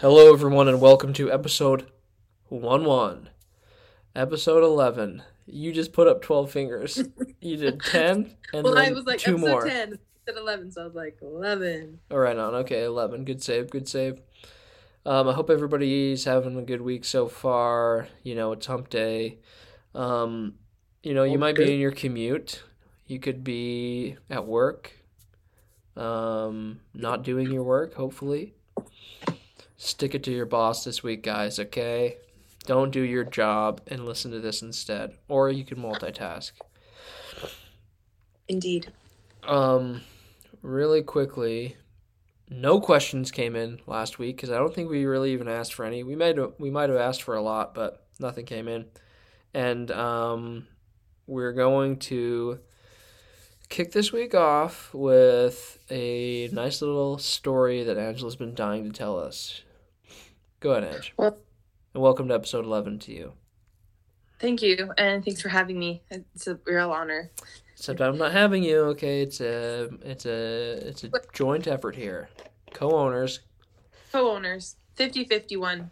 Hello, everyone, and welcome to episode 1 1. Episode 11. You just put up 12 fingers. You did 10, and well, then I was like two episode more. 10, said 11, so I was like 11. All right, on. Okay, 11. Good save, good save. Um, I hope everybody's having a good week so far. You know, it's hump day. Um, you know, you might be in your commute. You could be at work, um, not doing your work, hopefully. Stick it to your boss this week, guys, okay? Don't do your job and listen to this instead. Or you can multitask. Indeed. Um, really quickly, no questions came in last week because I don't think we really even asked for any. We might have, we might have asked for a lot, but nothing came in. And um, we're going to kick this week off with a nice little story that Angela's been dying to tell us. Go ahead, Edge. Well- and welcome to episode 11 to you. Thank you, and thanks for having me. It's a real honor. Except I'm not having you. Okay, it's a it's a it's a joint effort here. Co-owners. Co owners, 50 51.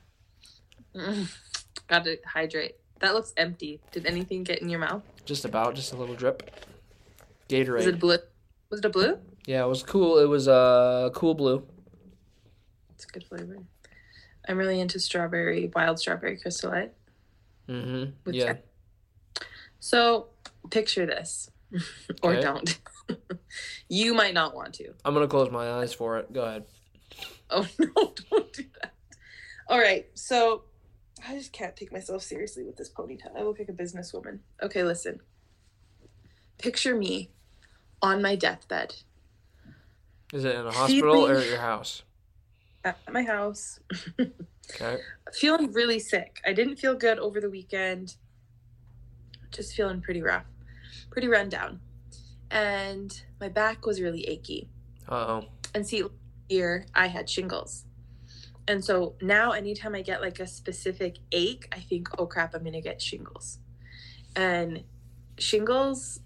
Gotta hydrate. That looks empty. Did anything get in your mouth? Just about, just a little drip. Gatorade. Was it blue? Was it a blue? yeah, it was cool. It was uh cool blue. It's a good flavor. I'm really into strawberry, wild strawberry crystal light. Mm-hmm. Yeah. So picture this, or Okay. don't. you might not want to. I'm gonna close my eyes for it. Go ahead. Oh no, don't do that. All right, so I just can't take myself seriously with this ponytail. I look like a businesswoman. Okay, listen. Picture me on my deathbed Is it in a hospital or at your house? At my house, Okay. feeling really sick. I didn't feel good over the weekend. Just feeling pretty rough, pretty run down. And my back was really achy. Uh oh. And see, here I had shingles. And so now, anytime I get like a specific ache, I think, oh crap, I'm going to get shingles. And shingles,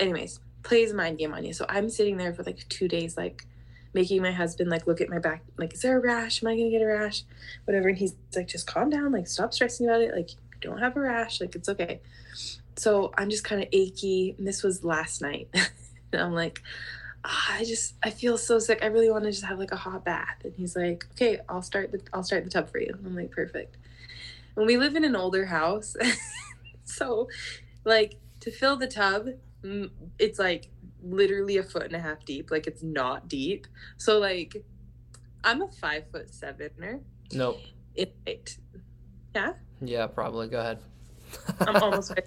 anyways, plays mind game on you. So I'm sitting there for like two days, like making my husband like look at my back, like, is there a rash? Am I to get a rash? Whatever. And he's like, just calm down, like, stop stressing about it. Like, you don't have a rash, like, it's okay. So I'm just kind of achy. And this was last night. and I'm like, "Ah, I just I feel so sick. I really want to just have like a hot bath. And he's like, okay, I'll start the I'll start the tub for you. I'm like, perfect. And we live in an older house, so like to fill the tub, mm, it's like literally a foot and a half deep. Like it's not deep. So like, I'm a five foot sevener Nope. in height. Yeah, Yeah, probably. Go ahead. I'm almost foot.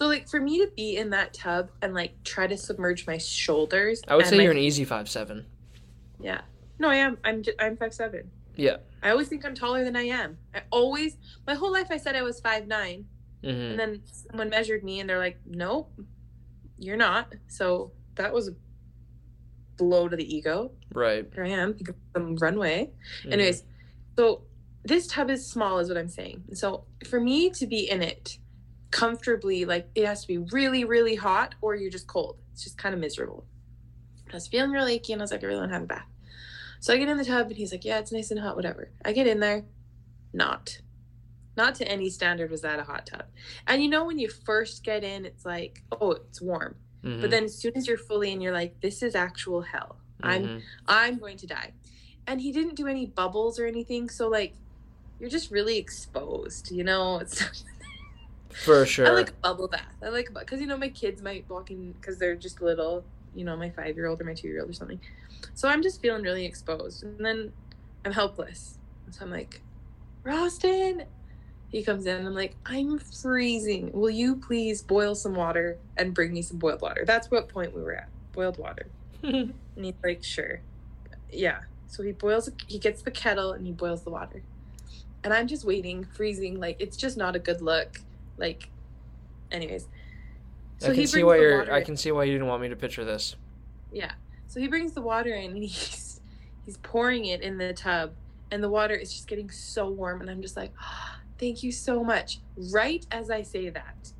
So like for me to be in that tub and like try to submerge my shoulders. I would say my- you're an easy five seven. Yeah. No, I am. I'm I'm five seven. Yeah. I always think I'm taller than I am. I always my whole life I said I was five nine, Mm-hmm. and then someone measured me and they're like, "Nope, you're not." So that was a blow to the ego. Right. Here I am, some runway. Mhm. Anyways, so this tub is small, is what I'm saying. So for me to be in it comfortably, like it has to be really, really hot, or you're just cold. It's just kind of miserable. I was feeling really achy, and I was like, I really want to have a bath. So I get in the tub, and he's like, Yeah, it's nice and hot, whatever. I get in there, not. Not to any standard was that a hot tub. And you know, when you first get in, it's like, oh, it's warm. Mhm. But then as soon as you're fully in, you're like, this is actual hell. I'm Mhm. I'm going to die. And he didn't do any bubbles or anything, so like you're just really exposed, you know. It's for sure. I like a bubble bath. I like because you know my kids might walk in because they're just little, you know, my five year old or my two year old or something. So I'm just feeling really exposed, and then I'm helpless. So I'm like, Roston. He comes in and I'm like, I'm freezing. Will you please boil some water and bring me some boiled water? That's what point we were at. Boiled water. And he's like, sure. Yeah. So he boils, he gets the kettle and he boils the water. And I'm just waiting, freezing. Like, it's just not a good look. Like, anyways. I can see why you're. I can see why you didn't want me to picture this. Yeah. So he brings the water in and he's, he's pouring it in the tub. And the water is just getting so warm. And I'm just like, "Ah, thank you so much. Right as I say that,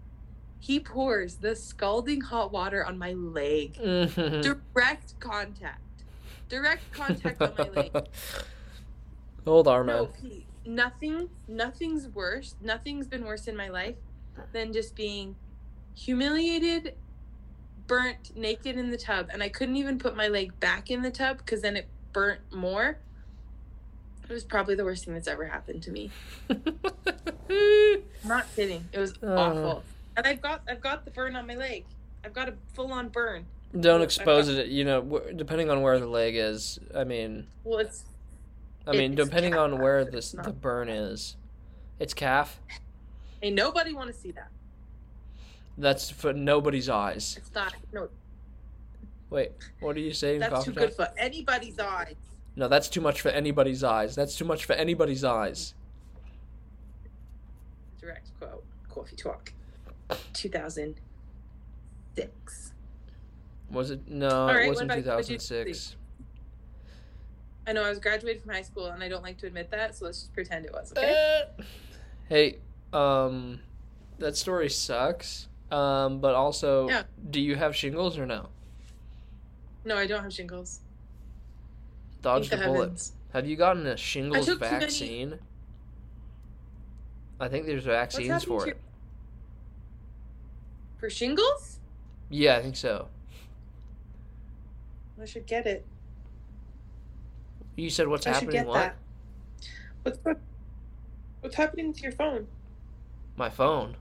he pours the scalding hot water on my leg. Mhm. Direct contact. Direct contact on my leg. Old man. No, Pete, nothing, nothing's worse. Nothing's been worse in my life than just being humiliated, burnt, naked in the tub, and I couldn't even put my leg back in the tub because then it burnt more. It was probably the worst thing that's ever happened to me. Not kidding. It was awful. And I've got I've got the burn on my leg. I've got a full on burn. Don't expose it. You know, depending on where the leg is. I mean, Well, it's I mean, It's depending on where this not- the burn is. It's calf. ain't nobody want to see that. That's for nobody's eyes. It's not. No, Wait, what are you saying, that's too good for anybody's eyes. No, that's too much for anybody's eyes. That's too much for anybody's eyes. Direct quote. Coffee Talk. 2006. Was it? No, right, it wasn't about- 2006. I know I was graduated from high school and I don't like to admit that, so let's just pretend it was, okay? Eh. Hey, um, that story sucks. Um, but also, Yeah. do you have shingles or no? No, I don't have shingles. Dodge the Thank bullet. heavens. Have you gotten a shingles many- vaccine? I think there's vaccines for to- it. For shingles? Yeah, I think so. I should get it. You said what's I should happening? get What? that. What's what's happening with your phone My phone.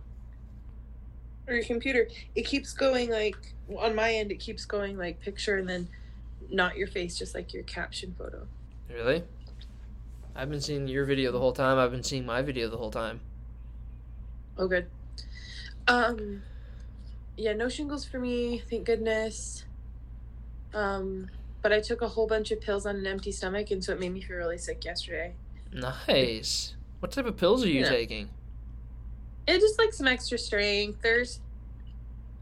or your computer? It keeps going like on my end. It keeps going like picture and then not your face, just like your caption photo. Really? I've been seeing your video the whole time. I've been seeing my video the whole time. Oh, good. Um, yeah, no shingles for me, thank goodness. Um, but I took a whole bunch of pills on an empty stomach, and so it made me feel really sick yesterday. Nice. What type of pills are you Yeah. taking? It just like some extra strength. There's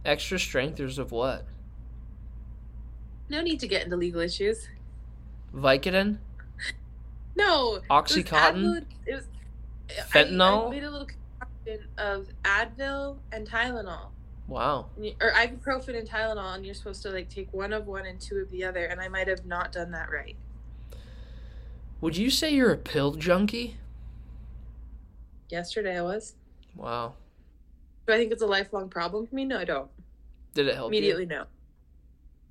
Extra strengthers of what? No need to get into legal issues. Vicodin? No, it was Oxycontin? It was Fentanyl? I, made a little concoction of Advil and Tylenol, Wow. Or ibuprofen and Tylenol, and you're supposed to like take one of one and two of the other. And I might have not done that right. Would you say you're a pill junkie? Yesterday I was. Wow. Do I think it's a lifelong problem for me? No, I don't. Did it help Immediately, no.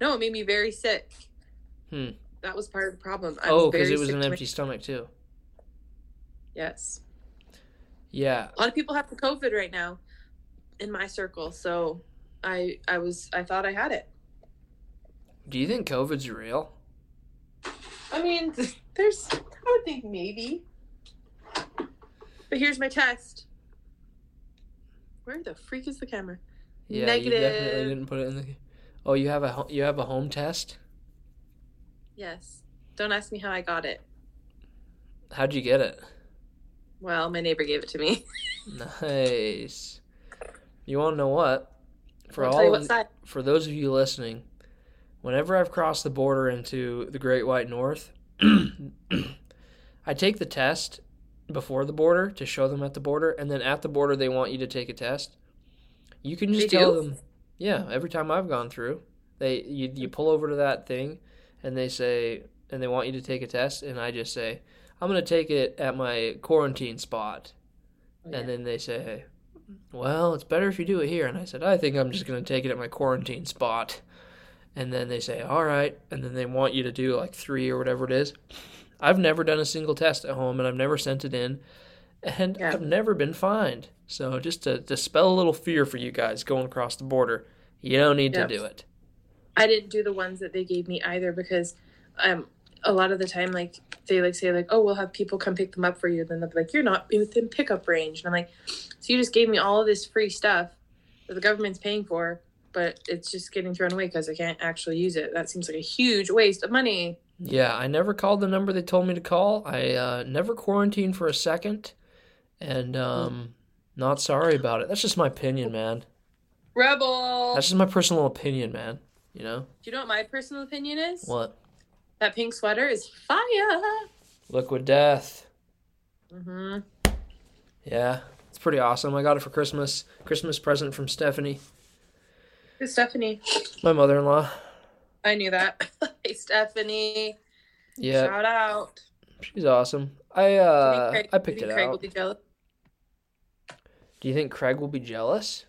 No, it made me very sick. Hmm. That was part of the problem. I Oh, because it was an empty stomach too. Yes. Yeah. A lot of people have the COVID right now in my circle, so I I was I thought I had it. Do you think COVID's real? I mean, there's I would think maybe. But here's my test. Where the freak is the camera? Yeah, you definitely Negative. didn't put it in the. Oh, you have a you have a home test. Yes. Don't ask me how I got it. How'd you get it? Well, my neighbor gave it to me. Nice. You want to know what? For I'll all of, for those of you listening, whenever I've crossed the border into the Great White North, I take the test before the border to show them at the border, and then at the border they want you to take a test. You can just They tell do? them, yeah. Every time I've gone through, they you you pull over to that thing, and they say, and they want you to take a test, and I just say, I'm gonna take it at my quarantine spot. Oh, yeah. And then they say, Well, it's better if you do it here. And I said, I think I'm just going to take it at my quarantine spot. And then they say, All right. And then they want you to do like three or whatever it is. I've never done a single test at home and I've never sent it in. And Yeah. I've never been fined. So just to dispel a little fear for you guys going across the border, you don't need Yep. to do it. I didn't do the ones that they gave me either because um a lot of the time like they like say like oh we'll have people come pick them up for you then they'll be like you're not within pickup range and I'm like so you just gave me all of this free stuff that the government's paying for but it's just getting thrown away because I can't actually use it that seems like a huge waste of money Yeah, I never called the number they told me to call. I uh, never quarantined for a second. And um, not sorry about it. That's just my opinion, man. rebel That's just my personal opinion, man. You know? do you know what my personal opinion is What? that pink sweater is fire Liquid Death. mm-hmm. Yeah, it's pretty awesome. I got it for Christmas. Christmas present from Stephanie, Who's Stephanie my mother-in-law. I knew that hey Stephanie Yeah, shout out she's awesome. I Do you think uh Craig- I picked it Craig will be jealous? Do you think Craig will be jealous?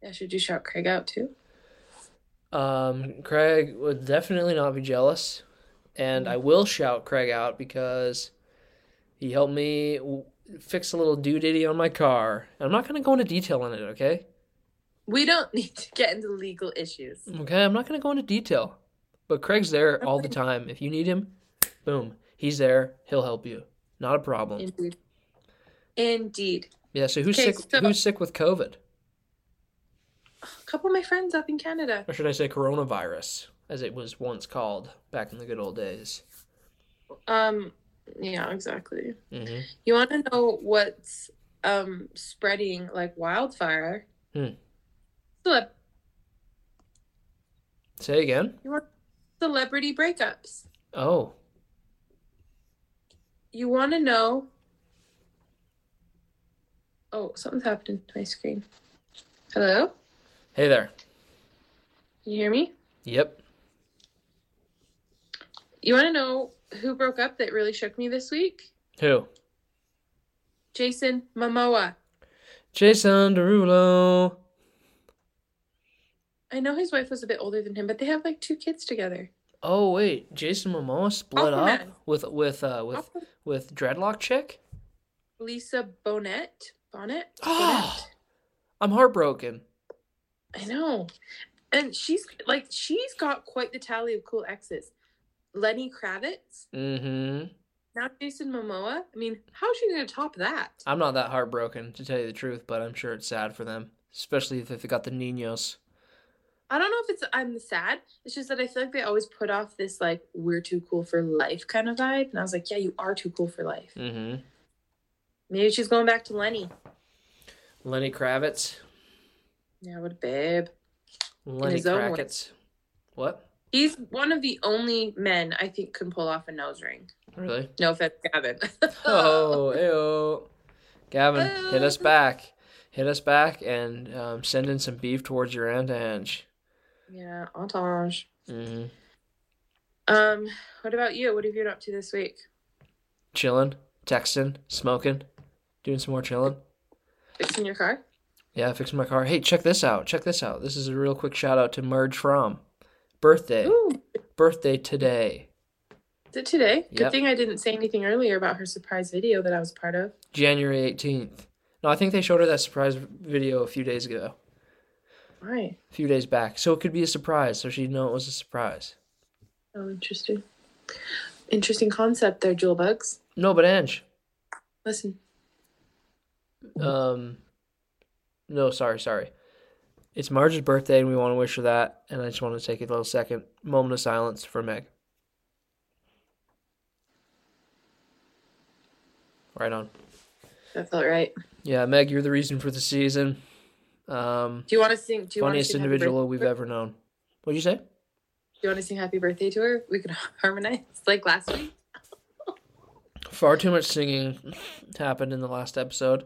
Yeah, should you shout Craig out too? Um, Craig would definitely not be jealous, and I will shout Craig out because he helped me w- fix a little doodaddy on my car. I'm not gonna go into detail on it, okay? We don't need to get into legal issues. Okay, I'm not gonna go into detail. But Craig's there all the time. If you need him, boom, he's there. He'll help you. Not a problem. Indeed. Indeed. Yeah. So who's Okay, sick? so- Who's sick with COVID, A couple of my friends up in Canada. or should I say coronavirus, as it was once called back in the good old days? Um, yeah, exactly. hmm You want to know what's um spreading like wildfire? Hmm. Celeb- Say again. celebrity breakups. Oh, You want to know? Oh, something's happening to my screen. Hello? Hey there. You hear me? Yep. You want to know who broke up that really shook me this week? Who? Jason Momoa. Jason Derulo. I know his wife was a bit older than him, but they have like two kids together. Oh wait, Jason Momoa split up with with uh with with dreadlock chick. Lisa Bonet. Bonnet? Oh. Bonnet. I'm heartbroken. I know. And she's like, she's got quite the tally of cool exes. Lenny Kravitz. Mm-hmm. Now Jason Momoa. I mean, how's she going to top that? I'm not that heartbroken to tell you the truth, but I'm sure it's sad for them, especially if they got the Ninos. I don't know if it's I'm sad. It's just that I feel like they always put off this like we're too cool for life kind of vibe, and I was like, yeah, you are too cool for life. Mm-hmm. Maybe she's going back to Lenny. Lenny Kravitz. Yeah, what a babe. Lenny his own way. Kravitz. What? He's one of the only men I think can pull off a nose ring. Really? No offense, Gavin. Oh, ayo. Gavin, hit us back. Hit us back and um, send in some beef towards your Aunt Ange. yeah, entourage. Mm-hmm. Um, what about you? What have you been up to this week? Chilling, texting, smoking, doing some more chilling. Fixing your car? Yeah, fixing my car. Hey, check this out. Check this out. This is a real quick shout out to Merge From. Birthday. Ooh, Birthday today. is it today? Yep. Good thing I didn't say anything earlier about her surprise video that I was part of. January 18th. No, I think they showed her that surprise video a few days ago. Right. A few days back. So it could be a surprise, so she'd know it was a surprise. Oh, interesting. Interesting concept there, Jewel Bugs. No, but Ange. Listen, Um, no, sorry, sorry. It's Marge's birthday, and we want to wish her that. And I just want to take a little second, moment of silence for Meg. Right on. that felt right. Yeah, Meg, you're the reason for the season. Um, Do you want to sing? Do you want to funniest individual we've ever known. What'd you say? Do you want to sing happy birthday to her? We could harmonize like last week. Far too much singing happened in the last episode,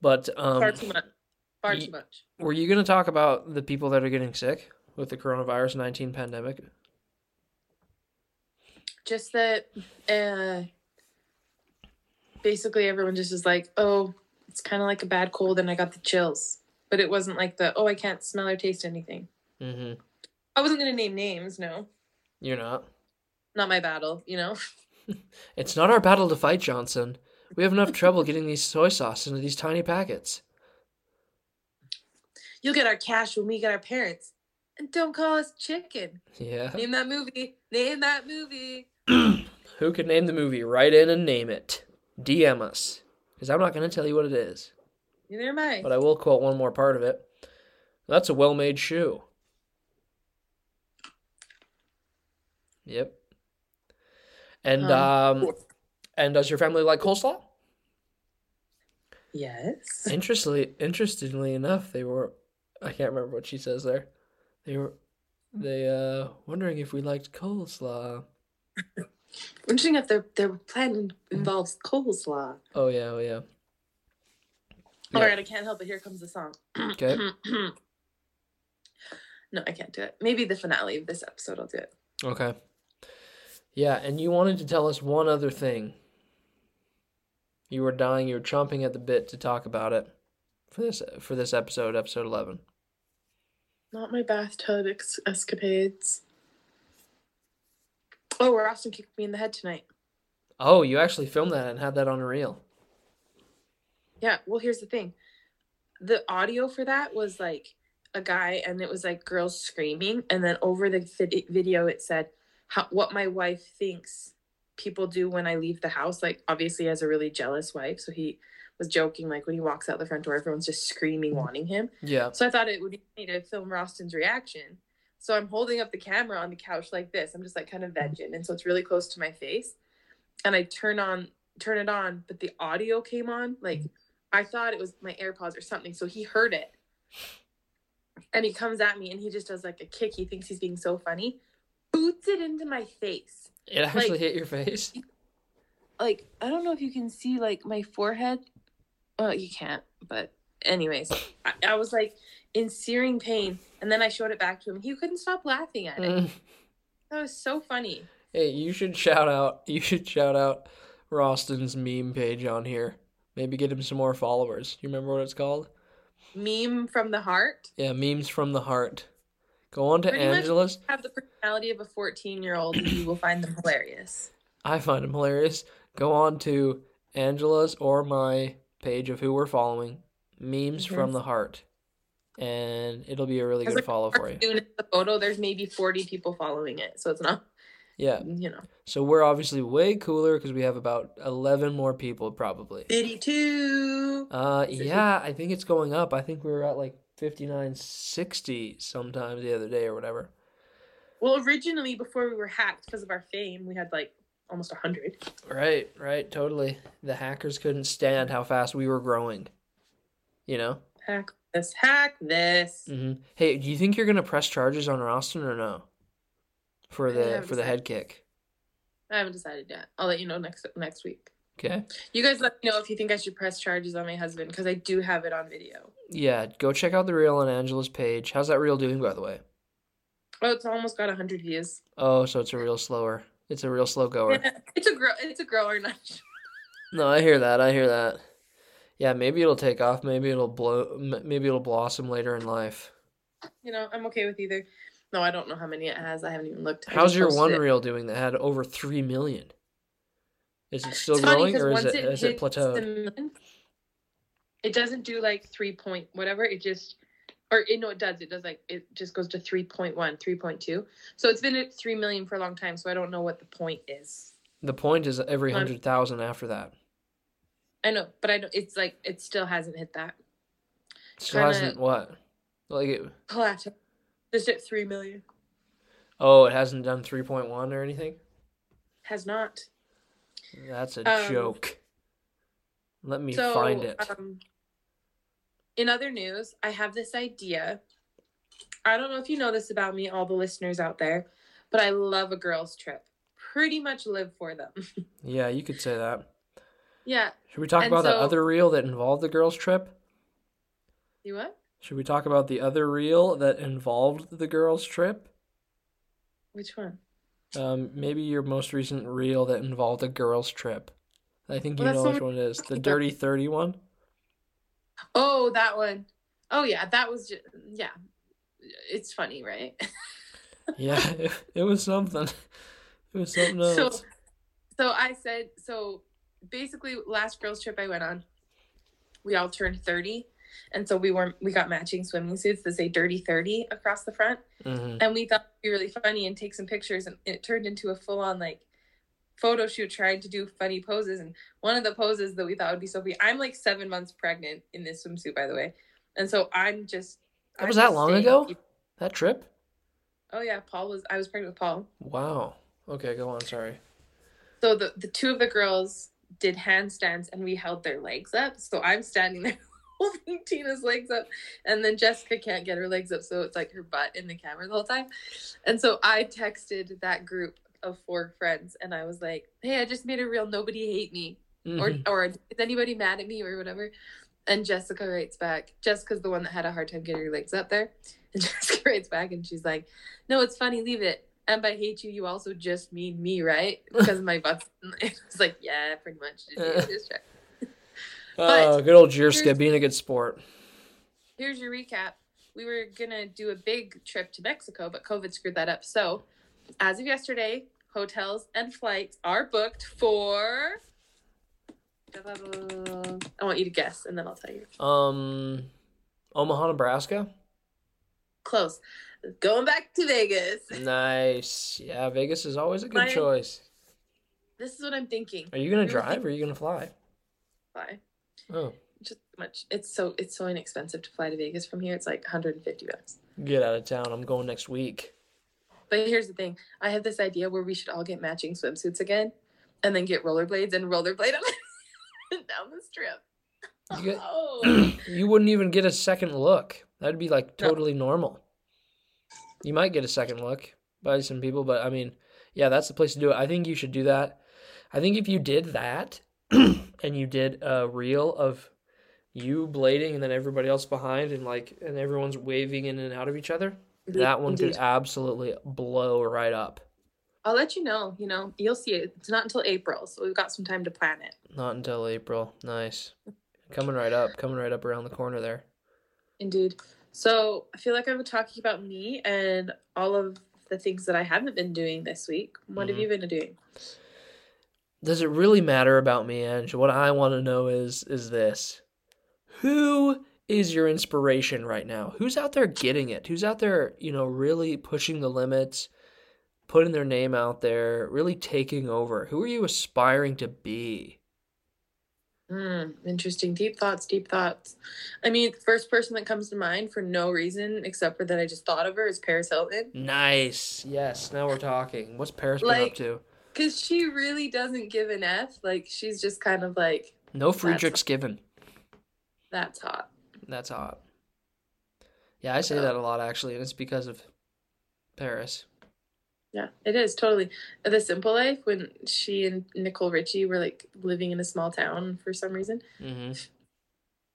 but um, Far too much. Far too much. were you going to talk about the people that are getting sick with the coronavirus nineteen pandemic? Just that, uh, basically everyone just is like, oh, it's kind of like a bad cold, and I got the chills. But it wasn't like the oh, I can't smell or taste anything. Mm-hmm. I wasn't gonna name names. No, You're not. not my battle. You know. It's not our battle to fight, Johnson. We have enough trouble getting these soy sauce into these tiny packets. You'll get our cash when we get our parents. And don't call us chicken. Yeah. Name that movie. Name that movie. Who could name the movie? Write in and name it. DM us. Because I'm not going to tell you what it is. Neither am I. But I will quote one more part of it. That's a well made shoe. Yep. And Um, um and does your family like coleslaw? yes. Interestingly interestingly enough, they were I can't remember what she says there. They were they uh wondering if we liked coleslaw. Interesting if their their plan involves coleslaw. Oh yeah, oh yeah. All Yeah. right, I can't help it. Here comes the song. Okay. no, I can't do it. Maybe the finale of this episode I'll do it. Okay. Yeah, and you wanted to tell us one other thing. You were dying. You were chomping at the bit to talk about it for this for this episode, episode eleven. Not my bathtub ex- escapades. Oh, Austin kicked me in the head tonight. Oh, you actually filmed that and had that on a reel. Yeah, well, here's the thing. The audio for that was like a guy, and it was like girls screaming, and then over the vid- video it said how what my wife thinks people do when I leave the house. Like, obviously, he has a really jealous wife, so he was joking like when he walks out the front door, everyone's just screaming, mm-hmm. wanting him. Yeah. So I thought it would be funny to film Roston's reaction. So I'm holding up the camera on the couch like this. I'm just like kind of mm-hmm. vegging, and so it's really close to my face. And I turn on, turn it on, but the audio came on. Like mm-hmm. I thought it was my AirPods or something. So he heard it, and he comes at me, and he just does like a kick. He thinks he's being so funny, boots it into my face. It actually Like- hit your face. Like I don't know if you can see like my forehead. Well, you can't, but anyways, I, I was like in searing pain, and then I showed it back to him. He couldn't stop laughing at it. Mm. That was so funny. Hey, you should shout out. You should shout out Roston's meme page on here. Maybe get him some more followers. You remember what it's called? Meme from the heart. Yeah, memes from the heart. Go on to Pretty Angela's. Have the personality of a 14 year old, and you will find them hilarious. I find them hilarious. Go on to Angela's or my page of who we're following. Memes Mhm. from the heart. And it'll be a really good a follow for you. Soon as the photo, there's maybe 40 people following it, so it's not, Yeah. you know, So we're obviously way cooler because we have about 11 more people probably. 52. Uh, Is it yeah, I think it's going up. I think we were at like 59, 60 sometimes the other day or whatever. Well, originally, before we were hacked because of our fame, we had like almost 100. Right, right, totally. The hackers couldn't stand how fast we were growing. You know? Hack this, hack this. hmm Hey, do you think you're gonna press charges on Roston or no? For the for the head kick. I haven't decided yet. I'll let you know next next week. Okay. You guys let me know if you think I should press charges on my husband because I do have it on video. Yeah, go check out the reel on Angela's page. How's that reel doing, by the way? Oh, it's almost got 100 views. Oh, so it's a real slower. It's a real slow goer. it's a grow. It's a grower, not. No, I hear that. I hear that. Yeah, maybe it'll take off. Maybe it'll blow. Maybe it'll blossom later in life. You know, I'm okay with either. No, I don't know how many it has. I haven't even looked. I How's your one it. reel doing that had over three million? Is it still growing or is once it is it plateaued? million, it doesn't do like three point whatever. It just, or it, no, it does. It does like it just goes to 3.1, 3.2. So it's been at three million for a long time. So I don't know what the point is. The point is every Um, hundred thousand after that. I know, but I don't. It's like it still hasn't hit that Still kinda- hasn't what? Like it, plateau. Just at three million. oh, it hasn't done three point one or anything. Has not. That's a Um, joke. Let me so, find it. Um, in other news, I have this idea. I don't know if you know this about me, all the listeners out there, but I love a girls' trip. Pretty much live for them. yeah, you could say that. yeah. Should we talk And about that other reel that involved the girls' trip? You what? Should we talk about the other reel that involved the girls' trip? Which one? Um, maybe your most recent reel that involved a girls' trip. I think you Well, know which one- one it is. The Dirty Thirty one. Oh, that one. Oh yeah, that was just yeah. It's funny, right? Yeah, it, it was something. It was something else. so so I said so basically last girls trip I went on, we all turned 30 and so we were we got matching swimming suits that say dirty 30 across the front hmm and we thought it'd be really funny and take some pictures and it turned into a full on like photo shoot trying to do funny poses and one of the poses that we thought would be so funny I'm like 7 months pregnant in this swimsuit by the way. And so I'm just That I'm was that long ago? That trip? Oh yeah, Paul was I was pregnant with Paul. Wow. Okay, go on. Sorry. So the, the two of the girls did handstands and we held their legs up. So I'm standing there holding Tina's legs up. And then Jessica can't get her legs up. So it's like her butt in the camera the whole time. And so I texted that group of four friends and I was like, hey, I just made a reel. Nobody hate me. Or, Mhm. or is anybody mad at me or whatever? And Jessica writes back. Jessica's the one that had a hard time getting her legs up there. And Jessica writes back and she's like, no, it's funny. Leave it. And by hate you, you also just mean me, right? Because my butt's. It was like, yeah, pretty much. Just. Oh, good old Jessica being a good sport. Here's your recap. We were gonna do a big trip to Mexico, but COVID screwed that up. So, as of yesterday, hotels and flights are booked for. I want you to guess, and then I'll tell you. Um, Omaha, Nebraska. Close. Going back to Vegas. Nice. Yeah, Vegas is always a good My- choice. This is what I'm thinking. Are you gonna drive or are you gonna fly? Fly. Oh, Just much. It's so it's so inexpensive to fly to Vegas from here. It's like 150 bucks. get out of town. I'm going next week. But here's the thing. I have this idea where we should all get matching swimsuits again, and then get rollerblades and rollerblade them down the strip. You get- Oh. you wouldn't even get a second look. That'd be like No. totally normal. You might get a second look by some people, but I mean, yeah, that's the place to do it. I think you should do that. I think if you did that and you did a reel of you blading and then everybody else behind and like and everyone's waving in and out of each other, that one could absolutely blow right up. I'll let you know. You know, you'll see it. It's not until April, so we've got some time to plan it. Not until April. Nice. Coming right up, coming right up around the corner there. Indeed. So I feel like I've been talking about me and all of the things that I haven't been doing this week. What have Mhm. you been doing? does it really matter about me, Ange? What I want to know is is this. Who is your inspiration right now? Who's out there getting it? Who's out there, you know, really pushing the limits, putting their name out there, really taking over? Who are you aspiring to be? Hmm, interesting. Deep thoughts, deep thoughts. I mean, the first person that comes to mind for no reason except for that I just thought of her is Paris Hilton. Nice. Yes, now we're talking. What's Paris been up to? Because she really doesn't give an F. Like, she's just kind of like, No Friedrichs given. that's hot. That's hot. Yeah, I say that a lot actually, and it's because of Paris. Yeah, it is totally. The Simple Life, when she and Nicole Richie were like living in a small town for some reason. hmm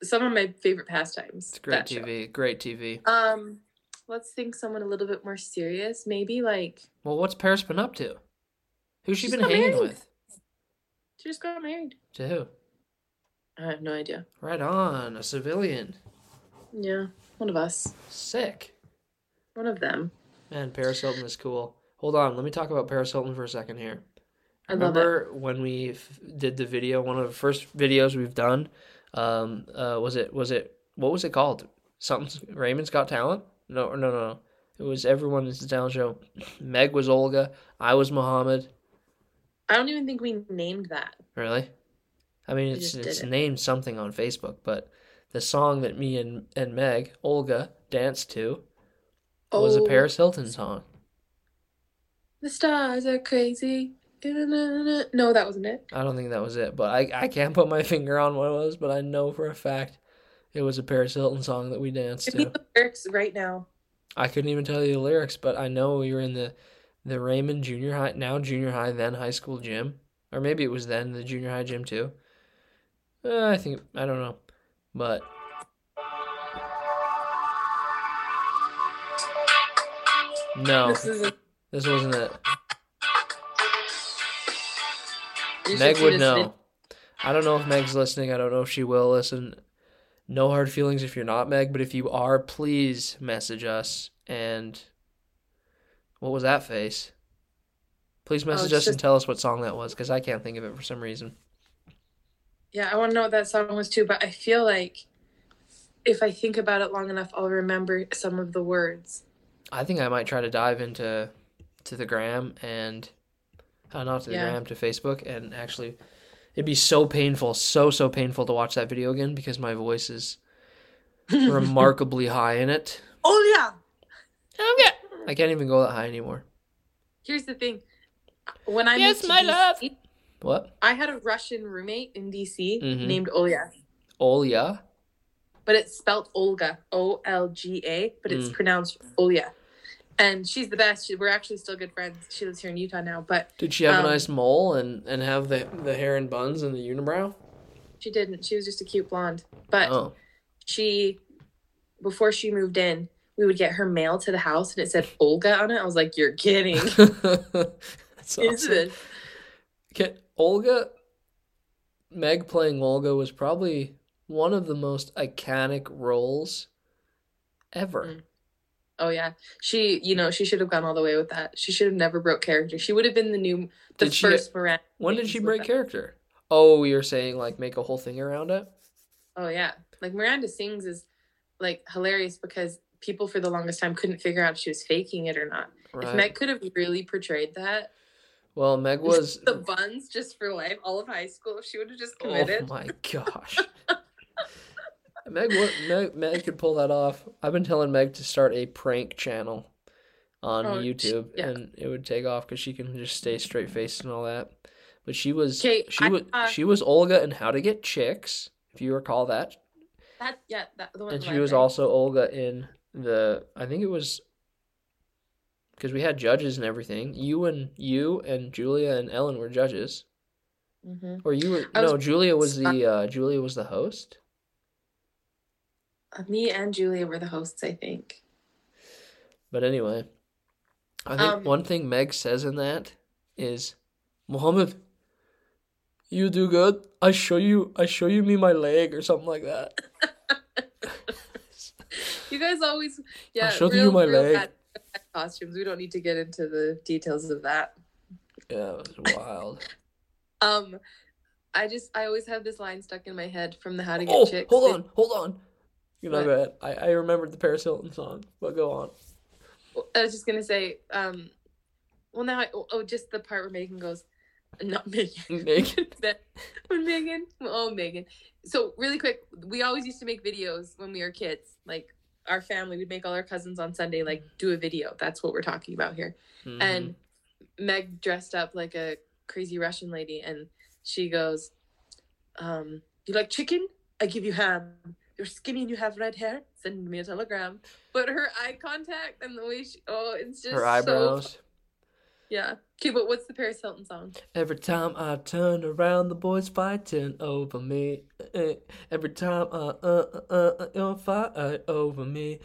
Some of my favorite pastimes. It's great that show. TV. Great TV. Um, let's think someone a little bit more serious. Maybe like Well, what's Paris been up to? Who's she been hanging married. with? she just got married. To who? I have no idea. Right on, a civilian. Yeah, one of us, Sick. one of them. Man, Paris Hilton is cool. Hold on, let me talk about Paris Hilton for a second here. I love it. Remember when we f- did the video? One of the first videos we've done. Um, uh, was it was it what was it called? Something Raymond's Got Talent? No, no, no, no. It was everyone is the talent show. Meg was Olga. I was Muhammad. I don't even think we named that. Really? I mean, We it's it's it. named something on Facebook, but the song that me and and Meg Olga danced to was a Oh. Paris Hilton song. The stars are crazy. No, that wasn't it. I don't think that was it, but I I can't put my finger on what it was, but I know for a fact it was a Paris Hilton song that we danced Give me to. the lyrics right now. I couldn't even tell you the lyrics, but I know we were in the the Raymond Junior High, now Junior High, then high school gym, or maybe it was then the junior high gym too. Uh, I think I don't know, but no, This is a, this wasn't it. you Meg would this know. I don't know if Meg's listening. I don't know if she will listen. No hard feelings if you're not Meg, but if you are, please message us. And what was that face? Please oh, message Oh, us and tell us what song that was because I can't think of it for some reason. Yeah, I want to know what that song was too, but I feel like if I think about it long enough, I'll remember some of the words. I think I might try to dive into to the gram and uh, not to the Yeah. gram to Facebook and actually it'd be so painful, so so painful to watch that video again because my voice is remarkably high in it. Oh yeah. Okay. I can't even go that high anymore. Here's the thing. When I Yes, my love. DC, What? I had a Russian roommate in DC Mhm. named Olya, Olya? but it's spelled Olga, O L G A, but it's Mm. pronounced Olya. And she's the best. She- We're actually still good friends. She lives here in Utah now, but Did she have Um, a nice mole and, and have the, the hair and buns and the unibrow? she didn't. She was just a cute blonde. But Oh. she, before she moved in, we would get her mail to the house and it said Olga on it. I was like, "You're kidding." That's awesome. it? Olga, Meg playing Olga was probably one of the most iconic roles ever. Mm. Oh yeah, she you know she should have gone all the way with that. She should have never broke character. She would have been the new the Did she- first Miranda. When did she break that. character? Oh, you're saying like make a whole thing around it? Oh yeah, like Miranda sings is like hilarious because people for the longest time couldn't figure out if she was faking it or not. If Meg could have really portrayed that, well, Meg was. the buns just for life, all of high school, if she would have just oh committed. Oh my gosh. Meg, wa- Meg, Meg could pull that off. I've been telling Meg to start a prank channel on Oh, YouTube, yeah. and it would take off because she can just stay straight faced and all that. But she was Okay, she I was saw- uh, she was Olga in How to Get Chicks, if you recall that, That yeah, that the one. and she was also Olga in the I think it was because we had judges and everything. You and you and Julia and Ellen were judges, Mhm. or you were I was- no Julia was the uh, Julia was the host. Uh, Me and Julia were the hosts, I think. But anyway, I think Um, one thing Meg says in that is, Mohammed, you do good. I show you, I show you me my leg or something like that. You guys always, yeah, I showed real, you my leg. bad costumes. We don't need to get into the details of that. Yeah, it was wild. Um, I just, I always have this line stuck in my head from the How to Get oh, Chicks. hold on, hold on. You know, What? go. I, I remembered the Paris Hilton song, but go on. I was just gonna say, um, well now, I, oh, oh, just the part where Megan goes, not Megan, Megan. that when Megan, oh Megan. So really quick, we always used to make videos when we were kids. Like our family would make all our cousins on Sunday like do a video. That's what we're talking about here. Mhm. And Meg dressed up like a crazy Russian lady, and she goes, um, "You like chicken? I give you ham. You're skinny and you have red hair. Send me a telegram." But her eye contact and the way she, oh, it's just her so- eyebrows. Yeah. Okay, but what's the Paris Hilton song? Every time I turn around, the boys fighting over me. Every time I uh uh uh, uh fight over me.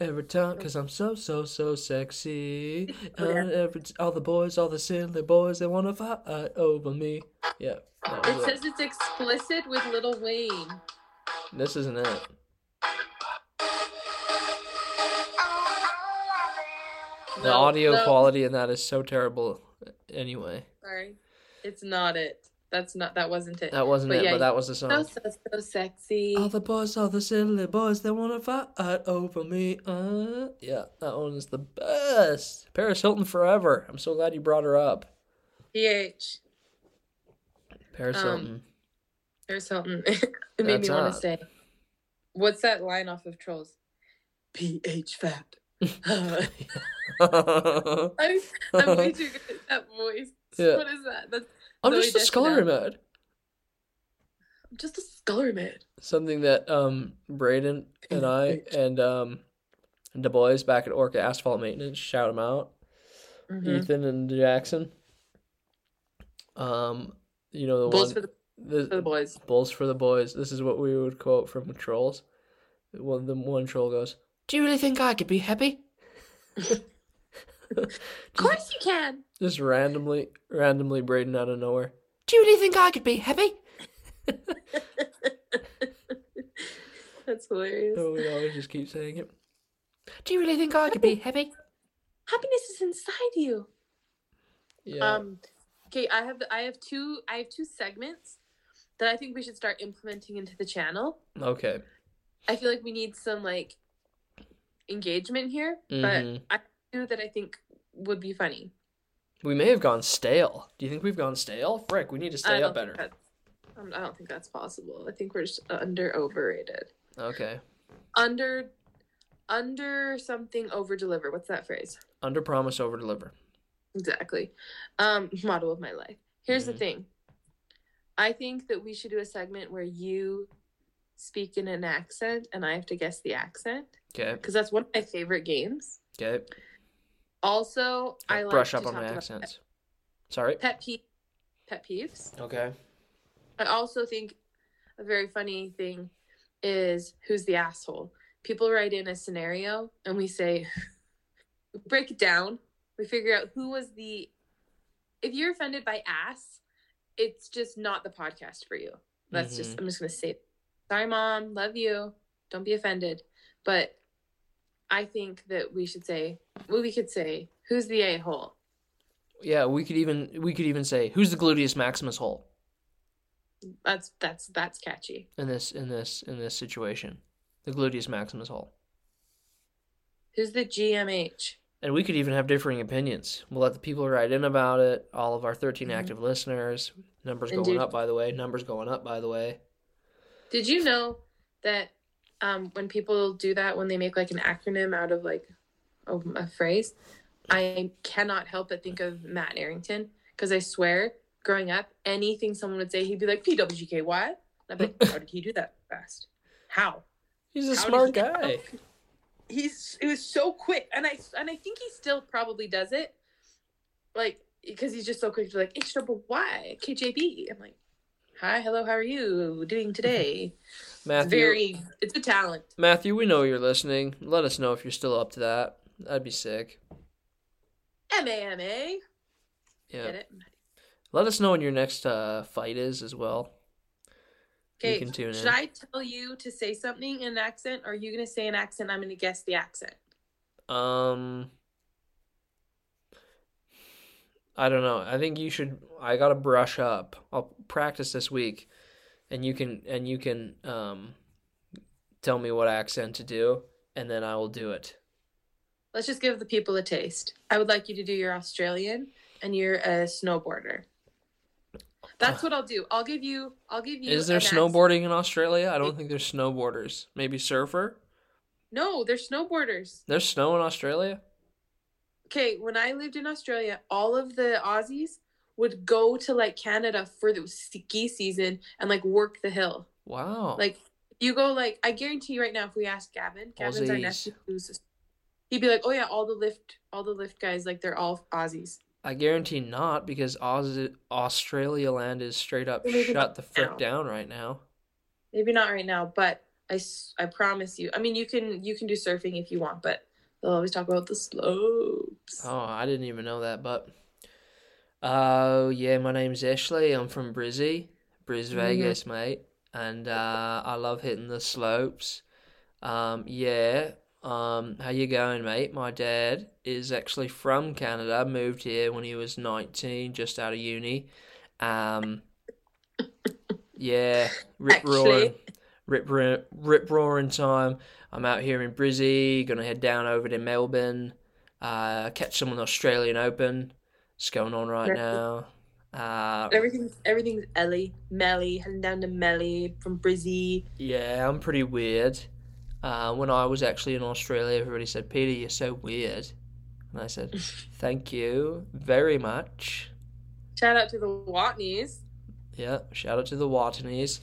Every time, cause I'm so so so sexy. Oh. And every all the boys, all the silly boys, they wanna fight over me. Yeah, it. says it's explicit with Lil Wayne. This isn't it. The No, audio no, quality in that is so terrible. Anyway, Sorry, it's not it. That's not. That wasn't it. that wasn't But it, yeah, but that was the so song. so so sexy. All the boys, all the silly boys, they wanna fight over me. Uh, yeah, that one is the best. Paris Hilton forever. I'm so glad you brought her up. PH. Paris Um, Hilton. Paris Hilton. it made That's me want to say, what's that line off of Trolls? PH fat. I'm, I'm way too good at that voice. Yeah. What is that? That's I'm Zoe just a scullery man. I'm just a scullery man. Something that um Braden and I and um Du Bois back at Orca Asphalt Maintenance shout them out. Mhm. Ethan and Jackson. Um, you know the Bulls one for the, the, for the boys. Bulls for the boys. This is what we would quote from trolls. One the one troll goes, "Do you really think I could be happy?" Of course you can. Just randomly, randomly Braden out of nowhere. Do you really think I could be happy? That's hilarious. Oh, we always just keep saying it. Do you really think I could be happy? Happiness is inside you. Yeah. Um, okay, I have I have two I have two segments that I think we should start implementing into the channel. okay. I feel like we need some like engagement here, Mhm. but I do that I think would be funny. We may have gone stale. Do you think we've gone stale? Frick, we need to stay up better. um, I don't think that's possible. I think we're just under overrated. Okay. Under under something over deliver. What's that phrase? Under promise, over deliver. Exactly. Um, motto of my life. Here's the Mhm. thing. I think that we should do a segment where you speak in an accent and I have to guess the accent Okay. because that's one of my favorite games. Okay. Also, I like Brush up on my accents. Sorry. Pet peeve, pet peeves. Okay. I also think a very funny thing is who's the asshole. People write in a scenario and we say, break it down. We figure out who was the. If you're offended by ass, it's just not the podcast for you. That's just Mhm. I'm just gonna say sorry mom, love you. Don't be offended. But I think that we should say well, we could say, who's the a hole? Yeah, we could even we could even say who's the gluteus maximus hole That's that's that's catchy. in this in this in this situation. The gluteus maximus hole. Who's the GMH? And we could even have differing opinions. We'll let the people write in about it. All of our 13 Mhm. active listeners. Numbers And going dude- up, by the way. Numbers going up, by the way. Did you know that um, when people do that, when they make like an acronym out of like a, a phrase, I cannot help but think of Matt Arrington because I swear, growing up, anything someone would say, he'd be like PWGKY. And I'd be like, how did he do that fast? How? He's a How smart he- guy. He's it was so quick, and I and I think he still probably does it, like because he's just so quick to like H double Y KJB. I'm like, hi, hello, how are you doing today? It's Matthew, very, it's a talent. Matthew, we know you're listening. Let us know if you're still up to that. That'd be sick. M A M A. Yeah. Get it? Let us know when your next uh, fight is as well. Okay. Should in. I tell you to say something in an accent, or are you gonna say an accent? I'm gonna guess the accent. Um, I don't know. I think you should. I gotta brush up. I'll practice this week, and you can and you can um tell me what accent to do, and then I will do it. Let's just give the people a taste. I would like you to do your Australian, and you're a snowboarder. That's what I'll do. I'll give you. I'll give you. Is there an accent. snowboarding in Australia? I don't think there's snowboarders. Maybe surfer. No, they're snowboarders. There's snow in Australia. Okay, when I lived in Australia, all of the Aussies would go to like Canada for the ski season and like work the hill. Wow. Like you go like I guarantee you right now if we ask Gavin, Gavin's our Aussies. nephew who's he'd be like, Oh yeah, all the lift all the lift guys, like they're all Aussies. I guarantee not because Aus- Australia land is straight up Maybe shut the frick now. down right now. Maybe not right now, but I, I promise you. I mean, you can you can do surfing if you want, but they'll always talk about the slopes. Oh, I didn't even know that, but oh yeah, my name's Ashley. I'm from Brizzy, Briz Mhm. Vegas, mate, and uh, I love hitting the slopes. Um, yeah. Um, how you going, mate? My dad is actually from Canada. Moved here when he was 19, just out of uni. Um, yeah, rip Actually. roaring, rip rip roaring time. I'm out here in Brizzy. Gonna head down over to Melbourne. Uh, catch some of the Australian Open. It's going on right Right. now. Uh, Everything's everything's Ellie, Melly, heading down to Melly from Brizzy. yeah, I'm pretty weird. Uh, when I was actually in Australia, everybody said, "Peter, you're so weird," and I said, "Thank you very much." Shout out to the Watneys. Yeah, shout out to the Watneys.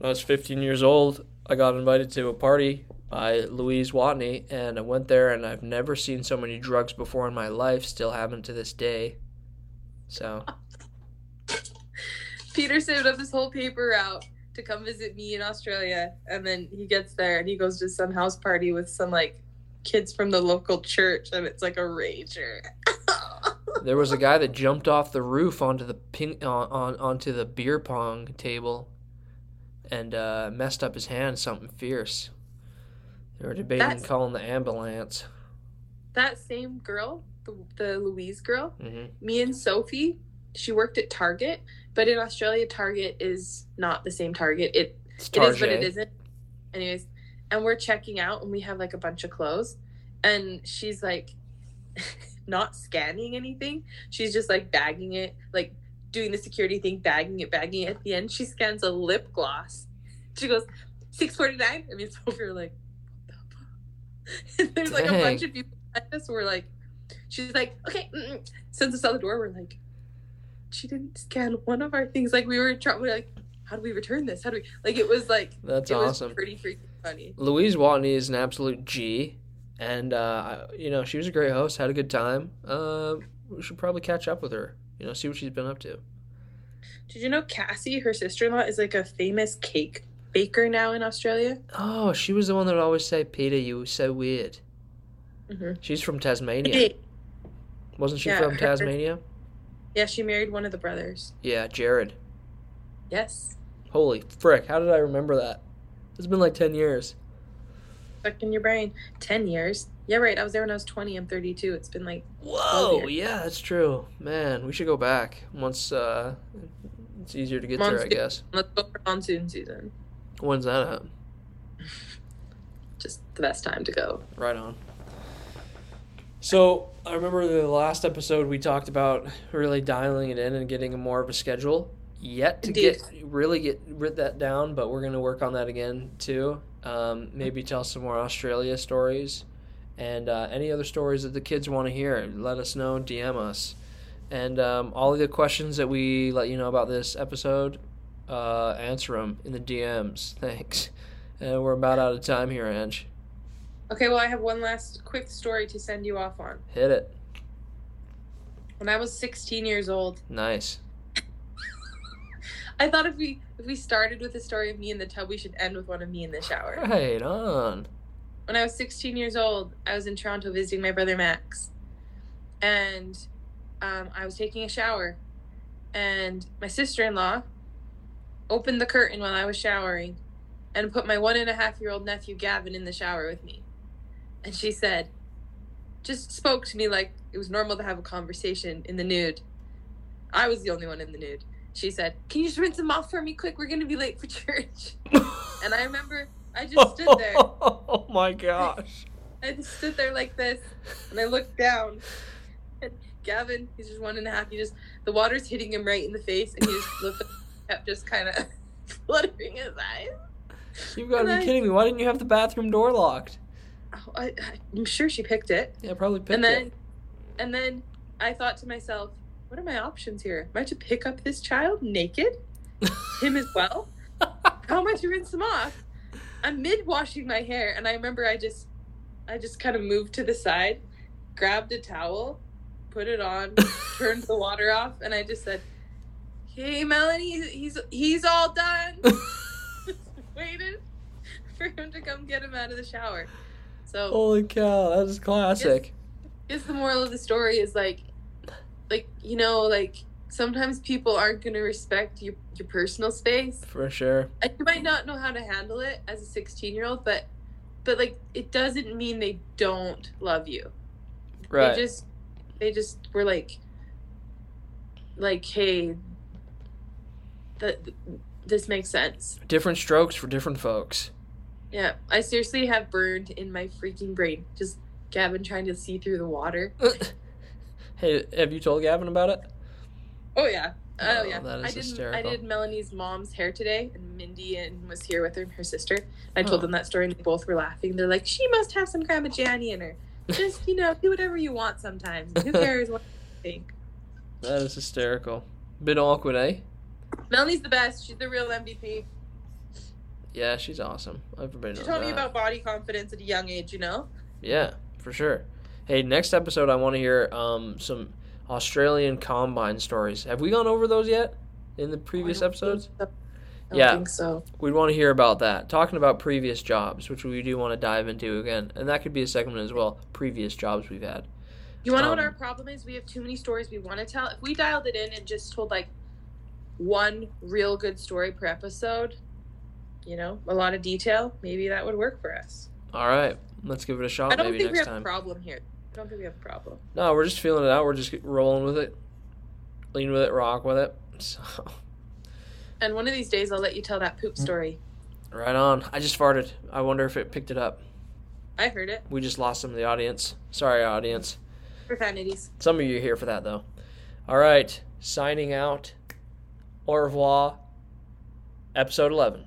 When I was 15 years old, I got invited to a party by Louise Watney, and I went there, and I've never seen so many drugs before in my life. Still haven't to this day. So Peter saved up his whole paper route to come visit me in Australia, and then he gets there and he goes to some house party with some like kids from the local church, and it's like a rager. there was a guy that jumped off the roof onto the ping on, on onto the beer pong table, and uh, messed up his hand. Something fierce. They were debating That's- calling the ambulance. that same girl, the, the Louise girl, hmm me and Sophie, she worked at Target, but in Australia, Target is not the same Target. It It's but it isn't. Anyways, and we're checking out, and we have like a bunch of clothes, and she's like, not scanning anything. She's just like bagging it, like doing the security thing, bagging it, bagging it. At the end, she scans a lip gloss. She goes, six forty nine. I mean, Sophie were like, what the fuck? And there's like a bunch of people behind us. We're like, she's like, okay, mm-mm. sends us out the door. We're like, she didn't scan one of our things. Like we were trying. We're like, how do we return this? How do we? Like it was like That's awesome. was pretty freaking funny. Louise Watney is an absolute G, and uh, I- you know she was a great host. Had a good time. Uh, we should probably catch up with her. You know, see what she's been up to. Did you know Cassie, her sister in law, is like a famous cake baker now in Australia? Oh, she was the one that would always say, "Peter, you were so weird." Mm-hmm. She's from Tasmania, wasn't she Yeah, from her- Tasmania? Yeah, she married one of the brothers. Yeah, Jared. Yes. Holy frick! How did I remember that? It's been like ten years. Stuck in your brain. 10 years. Yeah, right. I was there when I was 20. I'm 32. It's been like, Whoa! Yeah, that's true. Man, we should go back once. uh It's easier to get there, I guess. let's go for monsoon season. When's that at? Just the best time to go. Right on. So I remember the last episode we talked about really dialing it in and getting more of a schedule. Yet to Indeed. get really get rid that down, but we're gonna work on that again too. Um, maybe tell some more Australia stories, and uh, any other stories that the kids want to hear. Let us know. DM us, and um, all of the questions that we let you know about this episode, uh, answer them in the DMs. Thanks. And we're about out of time here, Ange. Okay, well, I have one last quick story to send you off on. Hit it. When I was 16 years old, Nice. I thought if we if we started with a story of me in the tub, we should end with one of me in the shower. Right on. When I was 16 years old, I was in Toronto visiting my brother Max, and um, I was taking a shower, and my sister-in-law opened the curtain while I was showering, and put my one and a half year old nephew Gavin in the shower with me, and she said, just spoke to me like it was normal to have a conversation in the nude. I was the only one in the nude. She said, "Can you just rinse them off for me, quick? We're gonna be late for church." And I remember I just stood there. Oh my gosh. I just stood there like this, and I looked down. And Gavin, he's just one and a half. He just the water's hitting him right in the face, and he just looked, kept just kind of fluttering his eyes. You've got to be I- kidding me. Why didn't you have the bathroom door locked? Oh, I, I'm sure she picked it. Yeah, probably picked and then, it. and then I thought to myself, what are my options here? Am I to pick up this child naked, him as well? How am I to rinse him off? I'm mid washing my hair, and I remember I just, I just kind of moved to the side, grabbed a towel, put it on, turned the water off, and I just said, "Hey, Melanie, he's he's all done." Waited for him to come get him out of the shower. So Holy cow, that is classic. guess the moral of the story is like like you know like sometimes people aren't going to respect your your personal space For sure. and you might not know how to handle it as a 16 year old but but like it doesn't mean they don't love you Right. they just they just were like like hey that this makes sense different strokes for different folks. yeah i seriously have burned in my freaking brain just gavin trying to see through the water hey, have you told Gavin about it? Oh yeah. Oh, Oh, yeah. that is I did I did Melanie's mom's hair today and Mindy and was here with her her sister. I told Oh. them that story and they both were laughing. They're like, She must have some grandma Janny in her. Just, you know, do whatever you want sometimes. Who cares what you think? That is hysterical. Bit awkward, eh? Melanie's the best. She's the real MVP. Yeah, she's awesome. Everybody knows. She taught that. me about body confidence at a young age, you know? Yeah, for sure. Hey, next episode I want to hear um, some Australian combine stories. Have we gone over those yet in the previous episodes? so. I Yeah. think so. We'd want to hear about that. Talking about previous jobs, which we do want to dive into again, and that could be a segment as well. Previous jobs we've had. You wanna know what Um, our problem is? We have too many stories we want to tell. If we dialed it in and just told like one real good story per episode, you know, a lot of detail, maybe that would work for us. All right, let's give it a shot. I don't maybe think we have a time. problem here. I don't think we have a problem. No, we're just feeling it out. We're just rolling with it, lean with it, rock with it. So, And one of these days, I'll let you tell that poop mm. story. right on. I just farted. I wonder if it picked it up. I heard it. We just lost some of the audience. Sorry, audience. Profanities. Some of you are here for that, though. All right, signing out. Au revoir. Episode 11.